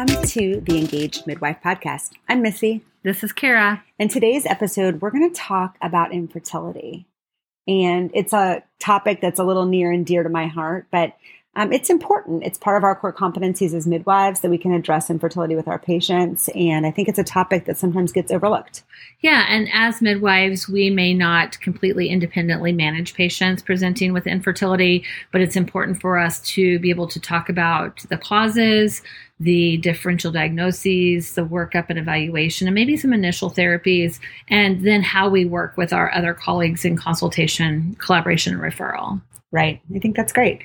Welcome to the Engaged Midwife Podcast. I'm Missi. This is Cara. In today's episode, we're going to talk about infertility. And it's a topic that's a little near and dear to my heart, but um, it's important. It's part of our core competencies as midwives that we can address infertility with our patients. And I think it's a topic that sometimes gets overlooked. Yeah. And as midwives, we may not completely independently manage patients presenting with infertility, but it's important for us to be able to talk about the causes, the differential diagnoses, the workup and evaluation, and maybe some initial therapies, and then how we work with our other colleagues in consultation, collaboration, and referral. Right. I think that's great.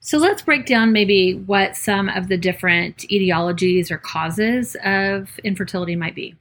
So let's break down maybe what some of the different etiologies or causes of infertility might be.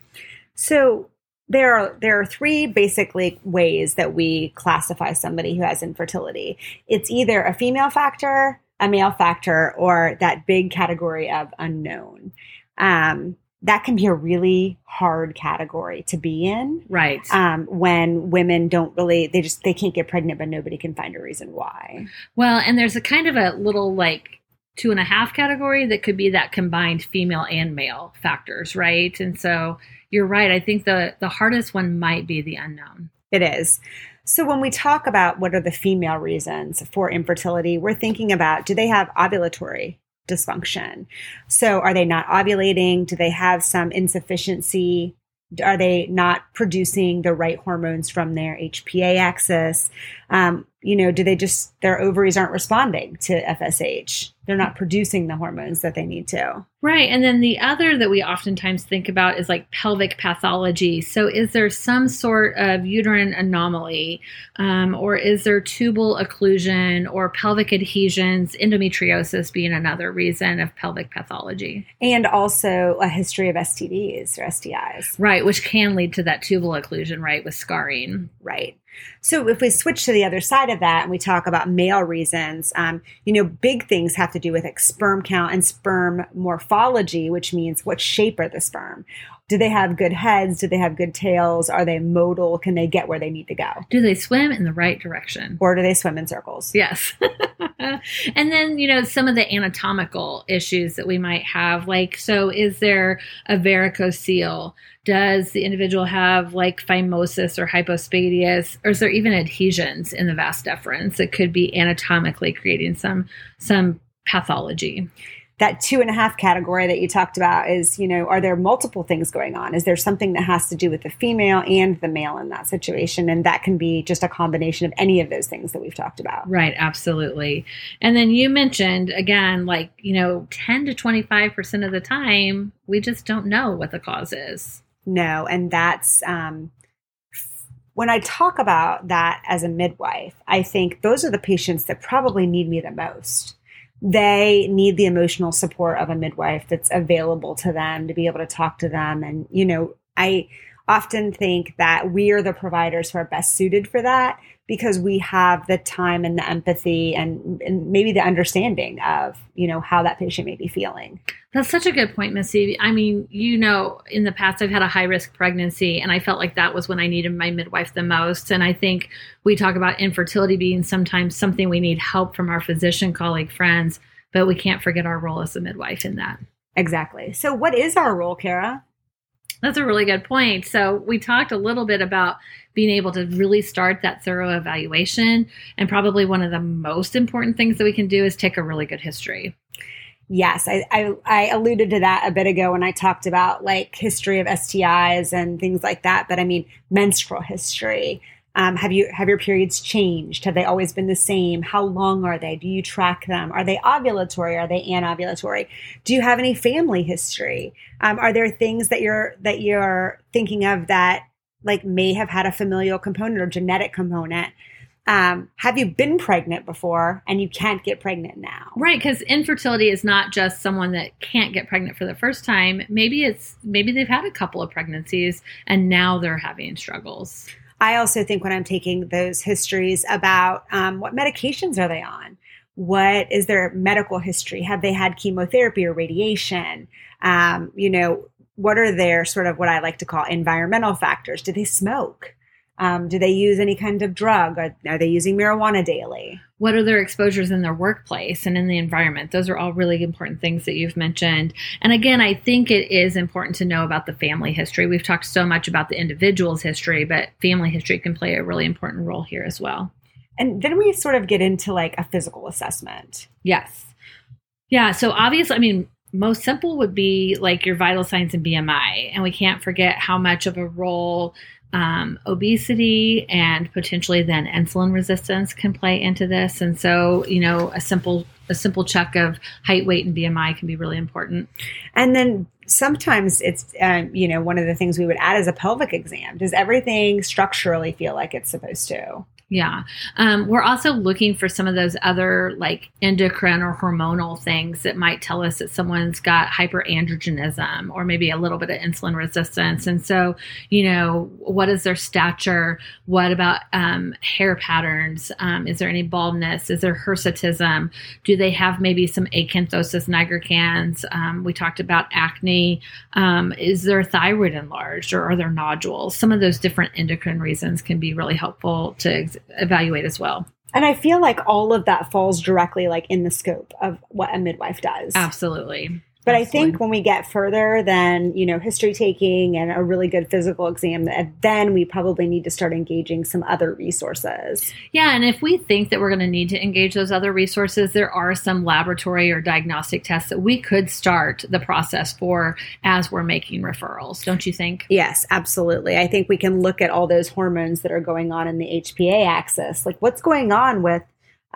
So there are there are three basically ways that we classify somebody who has infertility. It's either a female factor, a male factor, or that big category of unknown. Um, that can be a really hard category to be in. Right. Um, when women don't really they just they can't get pregnant but nobody can find a reason why. Well and there's a kind of a little like two and a half category that could be that combined female and male factors right? And so you're right. I think the the hardest one might be the unknown. It is. So when we talk about what are the female reasons for infertility we're thinking about do they have ovulatory dysfunction. So, are they not ovulating? Do they have some insufficiency? Are they not producing the right hormones from their HPA axis? Um, you know, do they just, their ovaries aren't responding to FSH? They're not producing the hormones that they need to. Right. And then the other that we oftentimes think about is like pelvic pathology. So, is there some sort of uterine anomaly, um, or is there tubal occlusion or pelvic adhesions, endometriosis being another reason of pelvic pathology? And also a history of STDs or STIs. Right, which can lead to that tubal occlusion, right, with scarring. Right. So if we switch to the other side of that and we talk about male reasons, um, you know, big things have to do with like sperm count and sperm morphology, which means what shape are the sperm? Do they have good heads? Do they have good tails? Are they motile? Can they get where they need to go? Do they swim in the right direction? Or do they swim in circles? Yes. and then, you know, some of the anatomical issues that we might have, like, so is there a varicocele? Does the individual have like phimosis or hypospadias, or is there even adhesions in the vas deferens that could be anatomically creating some some pathology? that two and a half category that you talked about is, you know, are there multiple things going on? Is there something that has to do with the female and the male in that situation? And that can be just a combination of any of those things that we've talked about. Right, absolutely. And then you mentioned again, like, you know, 10 to 25% of the time, we just don't know what the cause is. No. And that's, um, when I talk about that as a midwife, I think those are the patients that probably need me the most they need the emotional support of a midwife that's available to them to be able to talk to them. And, you know, I often think that we are the providers who are best suited for that because we have the time and the empathy and, and maybe the understanding of you know how that patient may be feeling. That's such a good point Missi i mean you know in the past i've had a high risk pregnancy and i felt like that was when i needed my midwife the most. And i think we talk about infertility being sometimes something we need help from our physician colleague friends but we can't forget our role as a midwife in that. Exactly. So what is our role Cara that's a really good point. So, we talked a little bit about being able to really start that thorough evaluation. And probably one of the most important things that we can do is take a really good history. Yes, I, I, I, alluded to that a bit ago when I talked about like history of STIs and things like that. But I mean, menstrual history, um, have you have your periods changed? Have they always been the same? How long are they? Do you track them? Are they ovulatory? Are they anovulatory? Do you have any family history? Um, are there things that you're that you're thinking of that like may have had a familial component or genetic component? Um, have you been pregnant before and you can't get pregnant now? Right, because infertility is not just someone that can't get pregnant for the first time. Maybe it's maybe they've had a couple of pregnancies and now they're having struggles. I also think when I'm taking those histories about um, what medications are they on? What is their medical history? Have they had chemotherapy or radiation? Um, you know, what are their sort of what I like to call environmental factors? Do they smoke? Um, do they use any kind of drug? Are, are they using marijuana daily? What are their exposures in their workplace and in the environment? Those are all really important things that you've mentioned. And again, I think it is important to know about the family history. We've talked so much about the individual's history, but family history can play a really important role here as well. And then we sort of get into like a physical assessment. Yes. Yeah. So obviously, I mean, most simple would be like your vital signs and BMI. And we can't forget how much of a role um, obesity and potentially then insulin resistance can play into this. And so, you know, a simple a simple check of height, weight, and BMI can be really important. And then sometimes it's um, you know one of the things we would add is a pelvic exam. Does everything structurally feel like it's supposed to? Yeah. Um, we're also looking for some of those other like endocrine or hormonal things that might tell us that someone's got hyperandrogenism or maybe a little bit of insulin resistance. And so, you know, what is their stature? What about um, hair patterns? Um, is there any baldness? Is there hirsutism? Do they have maybe some acanthosis nigricans? Um, we talked about acne. Um, is their thyroid enlarged or are there nodules? Some of those different endocrine reasons can be really helpful to evaluate as well. And I feel like all of that falls directly like in the scope of what a midwife does. Absolutely. But I think when we get further than, you know, history taking and a really good physical exam, then we probably need to start engaging some other resources. Yeah. And if we think that we're going to need to engage those other resources, there are some laboratory or diagnostic tests that we could start the process for as we're making referrals, don't you think? Yes, absolutely. I think we can look at all those hormones that are going on in the HPA axis. Like what's going on with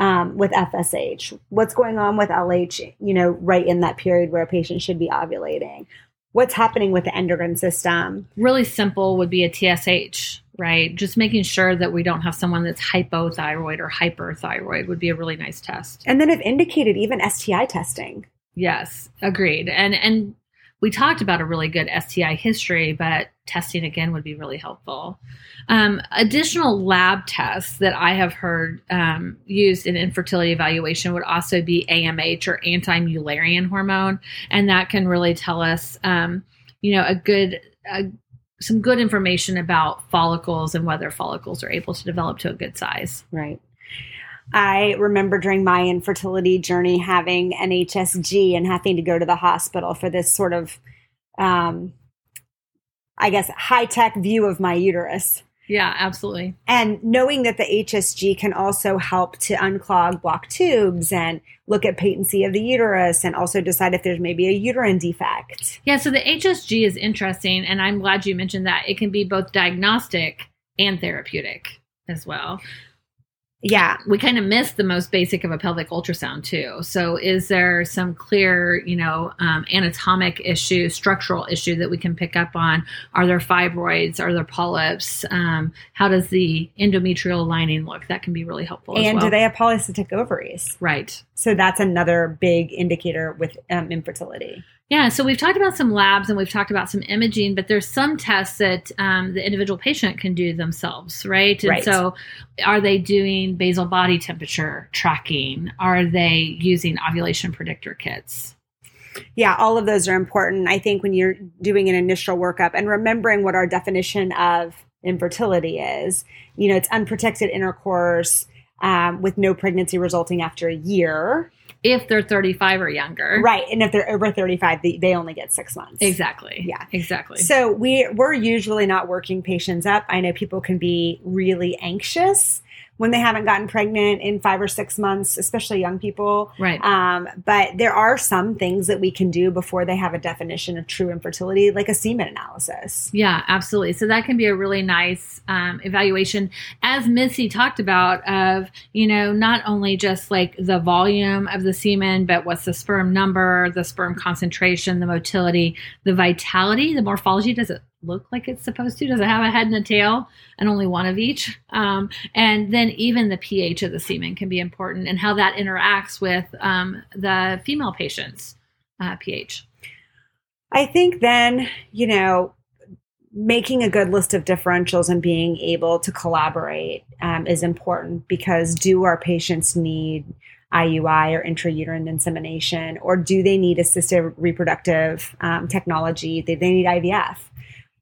um, with FSH? What's going on with LH, you know, right in that period where a patient should be ovulating? What's happening with the endocrine system? Really simple would be a TSH, right? Just making sure that we don't have someone that's hypothyroid or hyperthyroid would be a really nice test. And then if indicated, even STI testing. Yes, agreed. And and we talked about a really good STI history, but testing again would be really helpful. Um, additional lab tests that I have heard um, used in infertility evaluation would also be AMH or anti-mullerian hormone, and that can really tell us, um, you know, a good. A, some good information about follicles and whether follicles are able to develop to a good size. Right. I remember during my infertility journey having an HSG and having to go to the hospital for this sort of, um, I guess, high tech view of my uterus. Yeah, absolutely. And knowing that the HSG can also help to unclog blocked tubes and look at patency of the uterus and also decide if there's maybe a uterine defect. Yeah, so the HSG is interesting. And I'm glad you mentioned that. It can be both diagnostic and therapeutic as well yeah we kind of missed the most basic of a pelvic ultrasound too. So is there some clear you know um, anatomic issue structural issue that we can pick up on? Are there fibroids? Are there polyps? Um, how does the endometrial lining look? That can be really helpful and well. do they have polycystic ovaries? Right. So that's another big indicator with um, infertility yeah, so we've talked about some labs and we've talked about some imaging, but there's some tests that um, the individual patient can do themselves, right? And right. so, are they doing basal body temperature tracking? Are they using ovulation predictor kits? Yeah, all of those are important. I think when you're doing an initial workup and remembering what our definition of infertility is, you know, it's unprotected intercourse um, with no pregnancy resulting after a year if they're 35 or younger. Right. And if they're over 35, they, they only get six months. Exactly. Yeah. Exactly. So we, we're usually not working patients up. I know people can be really anxious when they haven't gotten pregnant in five or six months, especially young people. Right. Um, but there are some things that we can do before they have a definition of true infertility, like a semen analysis. Yeah, absolutely. So that can be a really nice um, evaluation, as Missi talked about, of, you know, not only just like the volume of the semen, but what's the sperm number, the sperm concentration, the motility, the vitality, the morphology. Does it look like it's supposed to? Does it have a head and a tail and only one of each? Um, and then even the pH of the semen can be important and how that interacts with um, the female patient's uh, pH. I think then, you know, making a good list of differentials and being able to collaborate um, is important because do our patients need IUI or intrauterine insemination, or do they need assisted reproductive um, technology? Do they need IVF?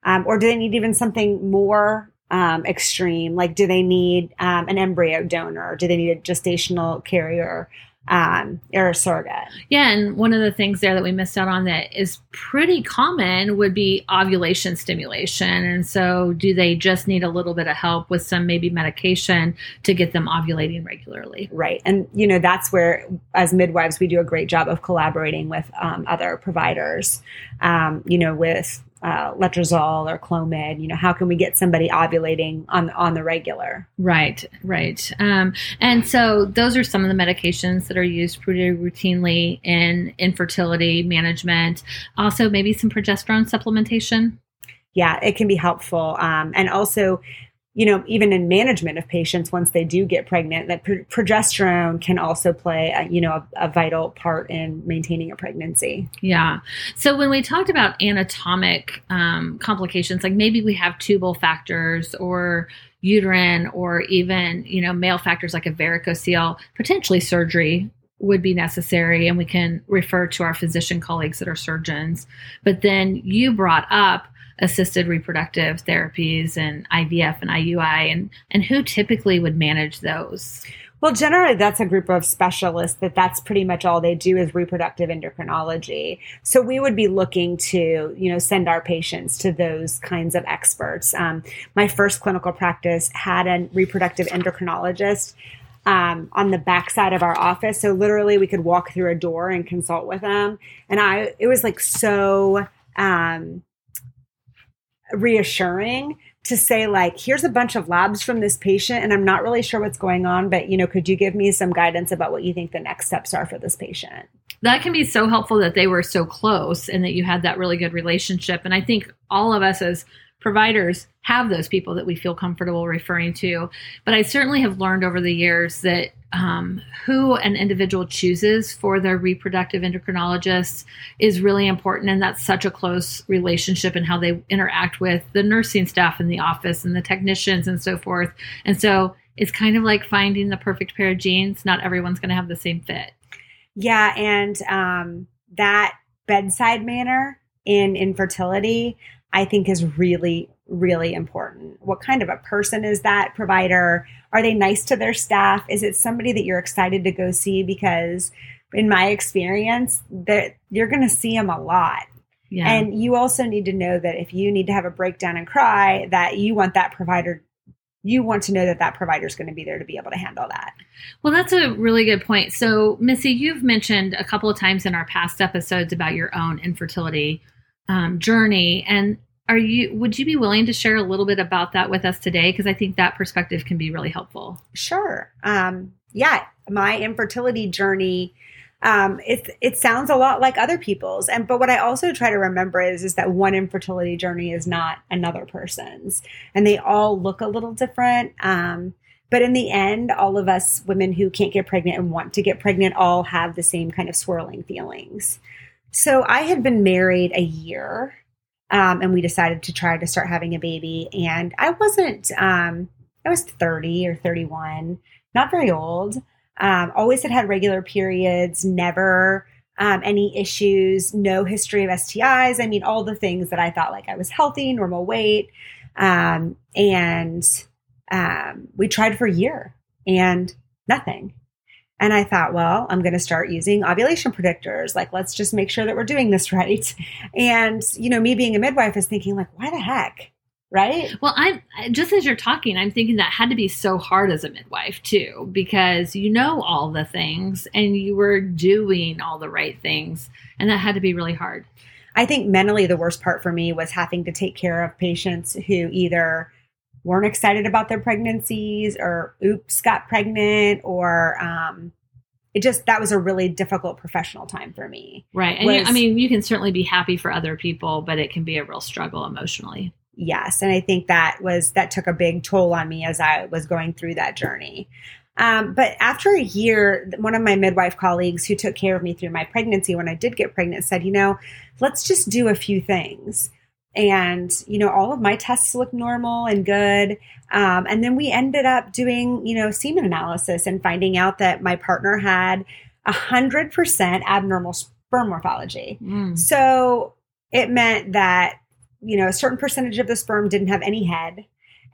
Um, or do they need even something more um, extreme. Like, do they need um, an embryo donor? Do they need a gestational carrier? um, or a surrogate. Yeah, and one of the things there that we missed out on that is pretty common would be ovulation stimulation. And so, do they just need a little bit of help with some maybe medication to get them ovulating regularly? Right. And, you know, that's where, as midwives, we do a great job of collaborating with um, other providers, um, you know, with uh, letrozole or clomid you know how can we get somebody ovulating on on the regular? Right right. Um, and so those are some of the medications that are used pretty routinely in infertility management. Also maybe some progesterone supplementation. Yeah it can be helpful. Um, and also you know, even in management of patients once they do get pregnant, that pro- progesterone can also play, a, you know, a, a, vital part in maintaining a pregnancy. Yeah. So when we talked about anatomic um, complications, like maybe we have tubal factors or uterine or even, you know, male factors like a varicocele, potentially surgery would be necessary and we can refer to our physician colleagues that are surgeons. But then you brought up assisted reproductive therapies and IVF and IUI and and who typically would manage those? Well, generally, that's a group of specialists that that's pretty much all they do is reproductive endocrinology. So we would be looking to, you know, send our patients to those kinds of experts. Um, my first clinical practice had a reproductive endocrinologist um, on the backside of our office. So literally, we could walk through a door and consult with them, and I it was like so. Um, reassuring to say like here's a bunch of labs from this patient and i'm not really sure what's going on but you know could you give me some guidance about what you think the next steps are for this patient? That can be so helpful that they were so close and that you had that really good relationship. And i think all of us as providers have those people that we feel comfortable referring to. But I certainly have learned over the years that um, who an individual chooses for their reproductive endocrinologist is really important. And that's such a close relationship and how they interact with the nursing staff in the office and the technicians and so forth. And so it's kind of like finding the perfect pair of jeans. Not everyone's going to have the same fit. Yeah. And um, that bedside manner in infertility I think is really, really important. What kind of a person is that provider? Are they nice to their staff? Is it somebody that you're excited to go see? Because in my experience, that you're going to see them a lot. Yeah. And you also need to know that if you need to have a breakdown and cry, that you want that provider you want to know that that provider is going to be there to be able to handle that. Well, that's a really good point. So, Missi, you've mentioned a couple of times in our past episodes about your own infertility um, journey. And are you would you be willing to share a little bit about that with us today? Because I think that perspective can be really helpful. Sure. Um, yeah, my infertility journey. Um, it it sounds a lot like other people's, and but what I also try to remember is is that one infertility journey is not another person's, and they all look a little different. Um, but in the end, all of us women who can't get pregnant and want to get pregnant all have the same kind of swirling feelings. So I had been married a year, um, and we decided to try to start having a baby. And I wasn't, um, I was 30 or 31, not very old. Um, always had had regular periods, never um, any issues, no history of STIs. I mean, all the things that I thought like I was healthy, normal weight. Um, and um, we tried for a year and nothing. And I thought, well, I'm going to start using ovulation predictors. Like, let's just make sure that we're doing this right. And, you know, me being a midwife is thinking, like, why the heck? Right. Well, I'm just as you're talking, I'm thinking that had to be so hard as a midwife, too, because you know all the things and you were doing all the right things. And that had to be really hard. I think mentally, the worst part for me was having to take care of patients who either weren't excited about their pregnancies or oops got pregnant or um, it just that was a really difficult professional time for me. Right. And was, you, i mean you can certainly be happy for other people but it can be a real struggle emotionally. Yes. And i think that was that took a big toll on me as i was going through that journey. Um, but after a year, one of my midwife colleagues who took care of me through my pregnancy when I did get pregnant said, you know, let's just do a few things and you know all of my tests looked normal and good. Um, and then we ended up doing you know semen analysis and finding out that my partner had a hundred percent abnormal sperm morphology. Mm. so it meant that you know a certain percentage of the sperm didn't have any head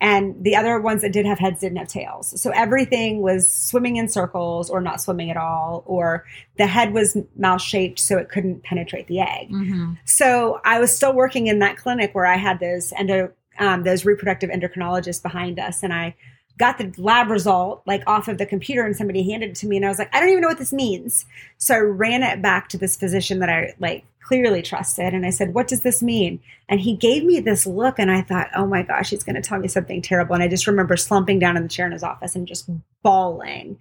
and the other ones that did have heads didn't have tails. So everything was swimming in circles or not swimming at all, or the head was mouse shaped so it couldn't penetrate the egg. Mm-hmm. So I was still working in that clinic where I had those endo, um, those reproductive endocrinologists behind us, and I got the lab result like off of the computer and somebody handed it to me and I was like, I don't even know what this means. So I ran it back to this physician that I like clearly trusted and I said, What does this mean? And he gave me this look and I thought, Oh my gosh, he's gonna tell me something terrible. And I just remember slumping down in the chair in his office and just bawling.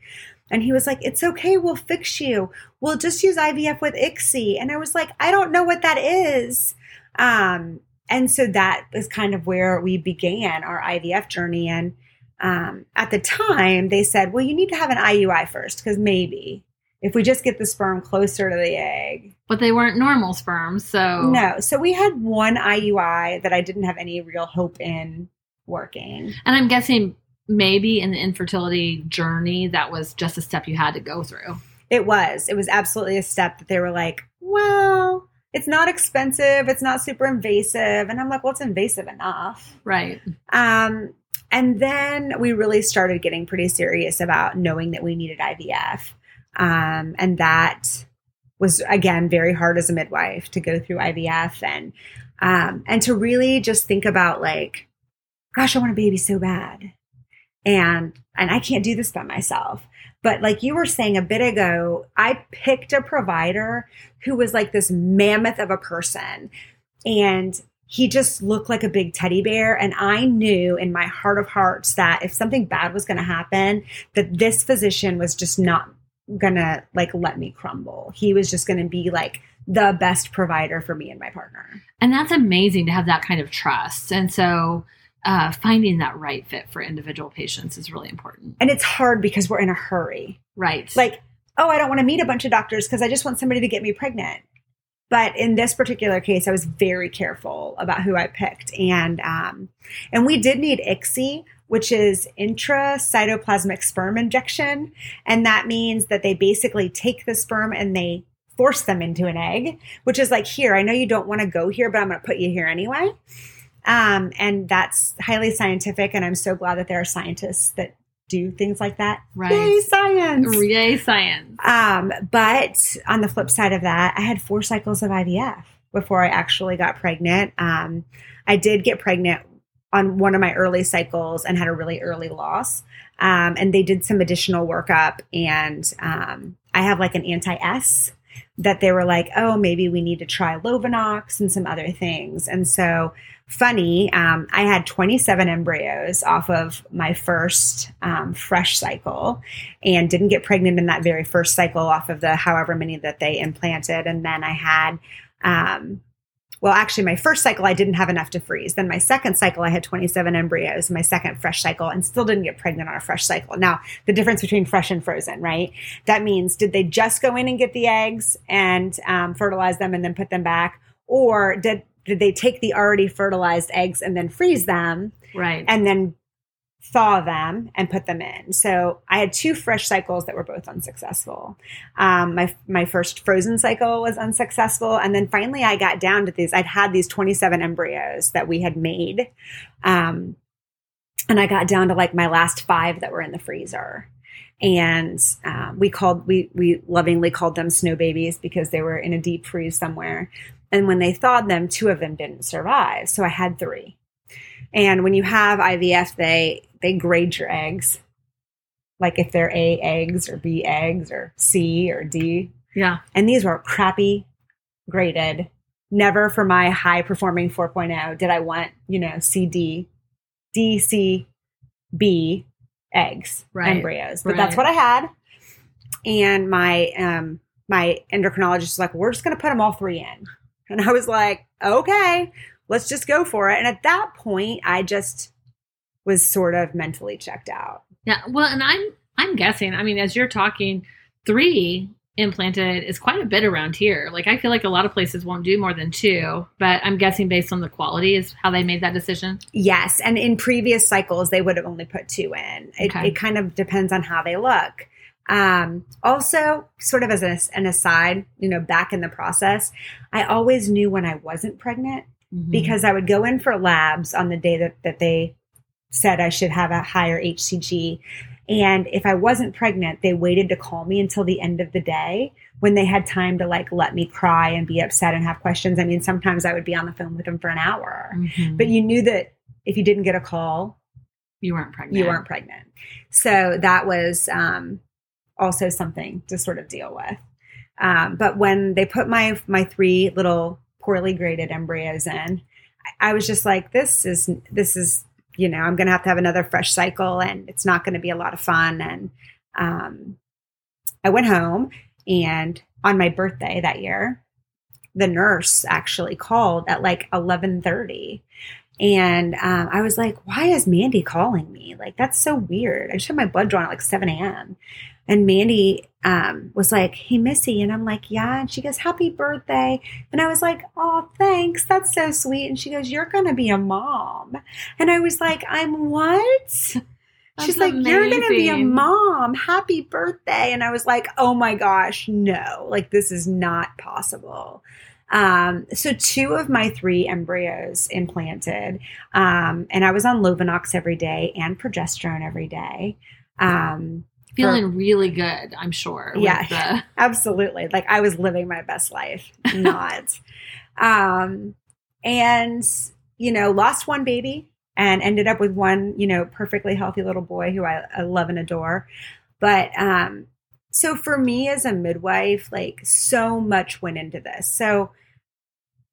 And he was like, It's okay, we'll fix you. We'll just use IVF with ICSI. And I was like, I don't know what that is. Um, and so that is kind of where we began our IVF journey. And um, at the time, they said, well, you need to have an IUI first because maybe if we just get the sperm closer to the egg. But they weren't normal sperms, so. No. So we had one IUI that I didn't have any real hope in working. And I'm guessing maybe in the infertility journey, that was just a step you had to go through. It was. It was absolutely a step that they were like, well, it's not expensive. It's not super invasive. And I'm like, well, it's invasive enough. Right. Um, and then we really started getting pretty serious about knowing that we needed IVF. Um, and that was, again, very hard as a midwife to go through IVF and, um, and to really just think about like, gosh, I want a baby so bad. And, and I can't do this by myself. But like you were saying a bit ago, I picked a provider who was like this mammoth of a person. And he just looked like a big teddy bear. And I knew in my heart of hearts that if something bad was going to happen, that this physician was just not going to like let me crumble. He was just going to be like the best provider for me and my partner. And that's amazing to have that kind of trust. And so, uh, finding that right fit for individual patients is really important. And it's hard because we're in a hurry. Right. Like, oh, I don't want to meet a bunch of doctors because I just want somebody to get me pregnant. But in this particular case, I was very careful about who I picked, and um, and we did need ICSI, which is intracytoplasmic sperm injection, and that means that they basically take the sperm and they force them into an egg, which is like here. I know you don't want to go here, but I'm going to put you here anyway. Um, and that's highly scientific, and I'm so glad that there are scientists that do things like that. Right. Yay, science. Yay, science. Um, but on the flip side of that, I had four cycles of IVF before I actually got pregnant. Um, I did get pregnant on one of my early cycles and had a really early loss. Um, and they did some additional workup, and um, I have like an anti S that they were like, oh, maybe we need to try Lovenox and some other things. And so funny. Um, I had 27 embryos off of my first um, fresh cycle and didn't get pregnant in that very first cycle off of the however many that they implanted. And then I had, um, well, actually, my first cycle, I didn't have enough to freeze. Then my second cycle, I had 27 embryos, my second fresh cycle, and still didn't get pregnant on a fresh cycle. Now, the difference between fresh and frozen, right? That means did they just go in and get the eggs and um, fertilize them and then put them back? Or did did they take the already fertilized eggs and then freeze them right. and then thaw them and put them in? So i had two fresh cycles that were both unsuccessful. Um, my, my first frozen cycle was unsuccessful. And then finally i got down to these i'd had these 27 embryos that we had made um, and i got down to like my last five that were in the freezer. And um, we called we we lovingly called them snow babies because they were in a deep freeze somewhere and when they thawed them, two of them didn't survive. So I had three. And when you have IVF, they they grade your eggs. Like if they're A eggs or B eggs or C or D. Yeah. And these were crappy graded. Never for my high performing 4.0 did I want, you know, C D D C B eggs, right. embryos. But right. that's what I had. And my um my endocrinologist was like, we're just gonna put them all three in. And I was like, okay, let's just go for it. And at that point, I just was sort of mentally checked out. Yeah. Well, and I'm I'm guessing, I mean, as you're talking, three implanted is quite a bit around here. Like I feel like a lot of places won't do more than two, but I'm guessing based on the quality is how they made that decision. Yes, and in previous cycles they would have only put two in. It, Okay. it kind of depends on how they look. Um, also, sort of as a, an aside, you know, back in the process, I always knew when I wasn't pregnant Mhm. because I would go in for labs on the day that, that they said I should have a higher HCG. And if I wasn't pregnant, they waited to call me until the end of the day when they had time to like let me cry and be upset and have questions. I mean, sometimes I would be on the phone with them for an hour, Mhm. but you knew that if you didn't get a call, you weren't pregnant. you weren't pregnant. So that was um, also something to sort of deal with. Um, but when they put my my three little poorly graded embryos in, I, I was just like, this is this is you know I'm going to have to have another fresh cycle, and it's not going to be a lot of fun. And um, I went home, and on my birthday that year, the nurse actually called at like eleven thirty and um, I was like, why is Mandy calling me? Like, that's so weird. I just had my blood drawn at like 7 a.m. And Mandy um, was like, hey, Missi. And I'm like, yeah. And she goes, happy birthday. And I was like, oh, thanks. That's so sweet. And she goes, you're going to be a mom. And I was like, I'm what? She's That's like, you're going to be a mom. Happy birthday. And I was like, oh my gosh, no. Like, this is not possible. Um, so two of my three embryos implanted, um, and I was on Lovenox every day and progesterone every day. Um, Feeling really good, I'm sure. Yeah. the- absolutely, like I was living my best life. Not, um, and you know, lost one baby and ended up with one, you know, perfectly healthy little boy who I, I love and adore. But um, so for me as a midwife, like so much went into this. So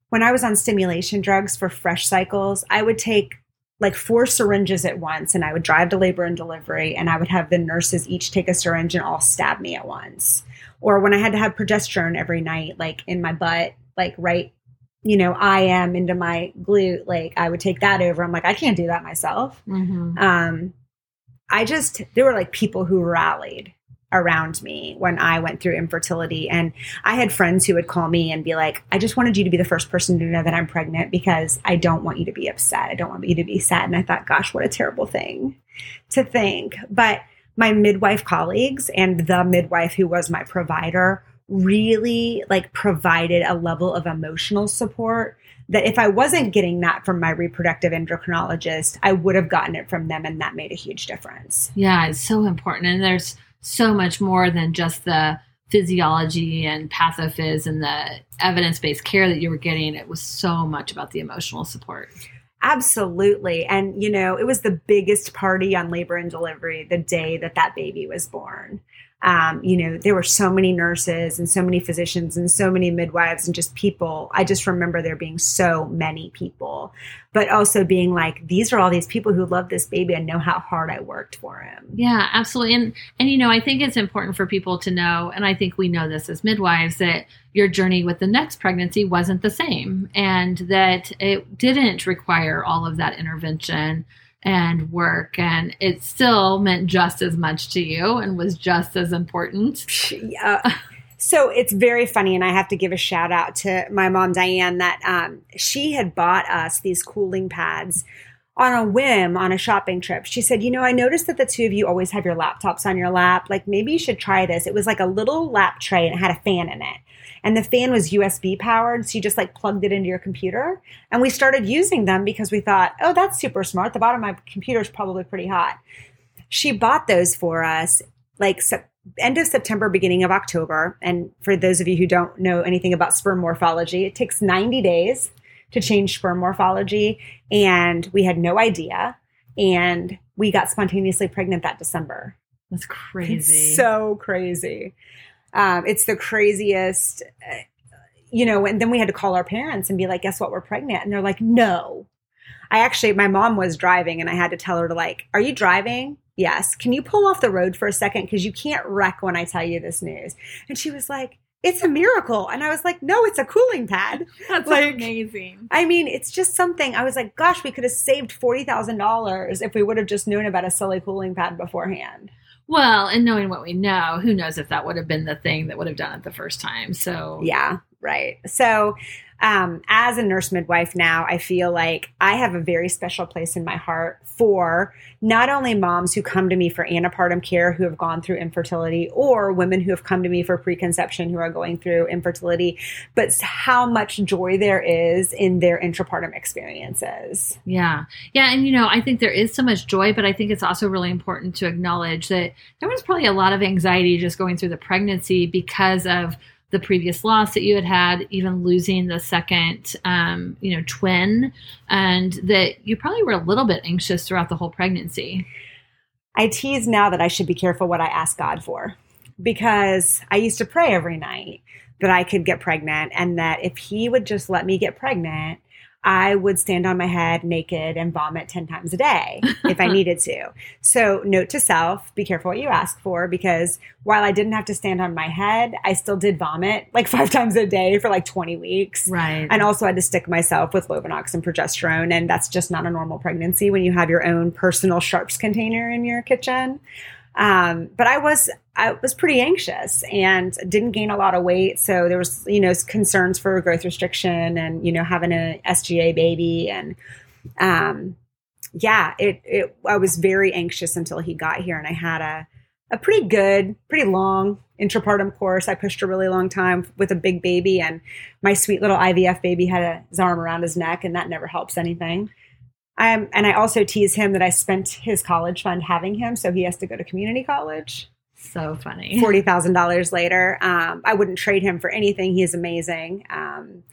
when I was on stimulation drugs for fresh cycles, I would take like four syringes at once and I would drive to labor and delivery and I would have the nurses each take a syringe and all stab me at once. Or when I had to have progesterone every night, like in my butt, like right, you know, I am into my glute, like I would take that over. I'm like, I can't do that myself Mhm. um, I just there were like people who rallied around me when I went through infertility, and I had friends who would call me and be like, "I just wanted you to be the first person to know that I'm pregnant because I don't want you to be upset. I don't want you to be sad." And I thought, "Gosh, what a terrible thing to think." But my midwife colleagues and the midwife who was my provider really like provided a level of emotional support that if I wasn't getting that from my reproductive endocrinologist, I would have gotten it from them, and that made a huge difference. Yeah, it's so important. And there's so much more than just the physiology and pathophys and the evidence based care that you were getting. It was so much about the emotional support. Absolutely. And, you know, it was the biggest party on labor and delivery the day that that baby was born. Um, you know, there were so many nurses and so many physicians and so many midwives and just people. I just remember there being so many people, but also being like, these are all these people who love this baby and know how hard I worked for him. Yeah, absolutely. And and you know, I think it's important for people to know, and I think we know this as midwives, that your journey with the next pregnancy wasn't the same and that it didn't require all of that intervention and work and it still meant just as much to you and was just as important. Yeah. So it's very funny, and I have to give a shout out to my mom Diane that um, she had bought us these cooling pads on a whim on a shopping trip. She said, "You know, I noticed that the two of you always have your laptops on your lap. Like maybe you should try this." It was like a little lap tray and it had a fan in it. And the fan was USB powered, so you just like plugged it into your computer. And we started using them because we thought, "Oh, that's super smart. The bottom of my computer is probably pretty hot." She bought those for us like end of September, beginning of October. And for those of you who don't know anything about sperm morphology, it takes 90 days to change sperm morphology. And we had no idea. And we got spontaneously pregnant that December. That's crazy. It's so crazy. Um, it's the craziest, uh, you know, and then we had to call our parents and be like, guess what? We're pregnant. And they're like, no. I actually, my mom was driving and I had to tell her to like, are you driving? Yes. Can you pull off the road for a second? Because you can't wreck when I tell you this news. And she was like, it's a miracle. And I was like, no, it's a cooling pad. That's like- amazing. I mean, it's just something. I was like, gosh, we could have saved $40,000 if we would have just known about a silly cooling pad beforehand. Well, and knowing what we know, who knows if that would have been the thing that would have done it the first time. So Yeah. Right. So, um, as a nurse midwife now, I feel like I have a very special place in my heart for not only moms who come to me for antepartum care who have gone through infertility or women who have come to me for preconception who are going through infertility, but how much joy there is in their intrapartum experiences. Yeah. Yeah. And, you know, I think there is so much joy, but I think it's also really important to acknowledge that there was probably a lot of anxiety just going through the pregnancy because of the previous loss that you had had, even losing the second, um, you know, twin, and that you probably were a little bit anxious throughout the whole pregnancy. I tease now that I should be careful what I ask God for because I used to pray every night that I could get pregnant and that if He would just let me get pregnant, I would stand on my head naked and vomit 10 times a day if I needed to. So, note to self be careful what you ask for because while I didn't have to stand on my head, I still did vomit like five times a day for like 20 weeks. Right. And also had to stick myself with Lovenox and progesterone. And that's just not a normal pregnancy when you have your own personal sharps container in your kitchen. Um, but I was I was pretty anxious and didn't gain a lot of weight. So there was, you know, concerns for growth restriction and, you know, having an SGA baby. And, um, yeah, it, it, I was very anxious until he got here and I had a, a pretty good, pretty long intrapartum course. I pushed a really long time with a big baby and my sweet little IVF baby had a, his arm around his neck and that never helps anything. Um, and I also tease him that I spent his college fund having him, so he has to go to community college. So funny. Forty thousand dollars later, um, I wouldn't trade him for anything. He is amazing. Um,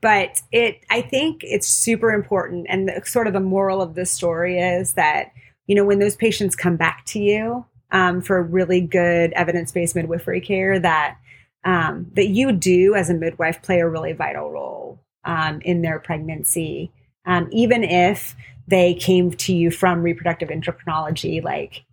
but it, I think it's super important, and the, sort of the moral of this story is that you know when those patients come back to you um, for really good evidence-based midwifery care, that um, that you do as a midwife play a really vital role um, in their pregnancy, um, even if they came to you from reproductive endocrinology, like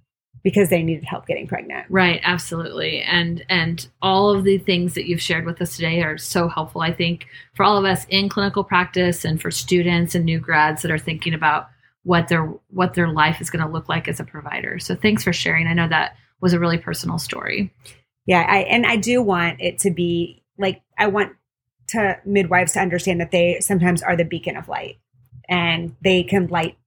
because they needed help getting pregnant. Right, absolutely. And and all of the things that you've shared with us today are so helpful I think for all of us in clinical practice and for students and new grads that are thinking about what their what their life is going to look like as a provider. So thanks for sharing. I know that was a really personal story. Yeah, I and I do want it to be like I want to midwives to understand that they sometimes are the beacon of light and they can light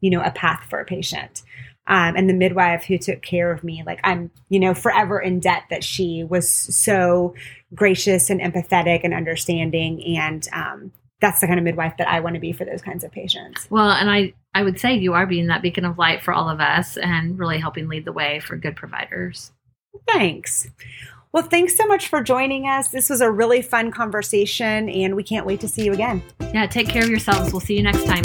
you know a path for a patient. Um, and the midwife who took care of me like i'm you know forever in debt that she was so gracious and empathetic and understanding. And um, that's the kind of midwife that i want to be for those kinds of patients. Well and i i would say you are being that beacon of light for all of us and really helping lead the way for good providers. Thanks well, thanks so much for joining us. This was a really fun conversation, and we can't wait to see you again. Yeah, take care of yourselves. We'll see you next time.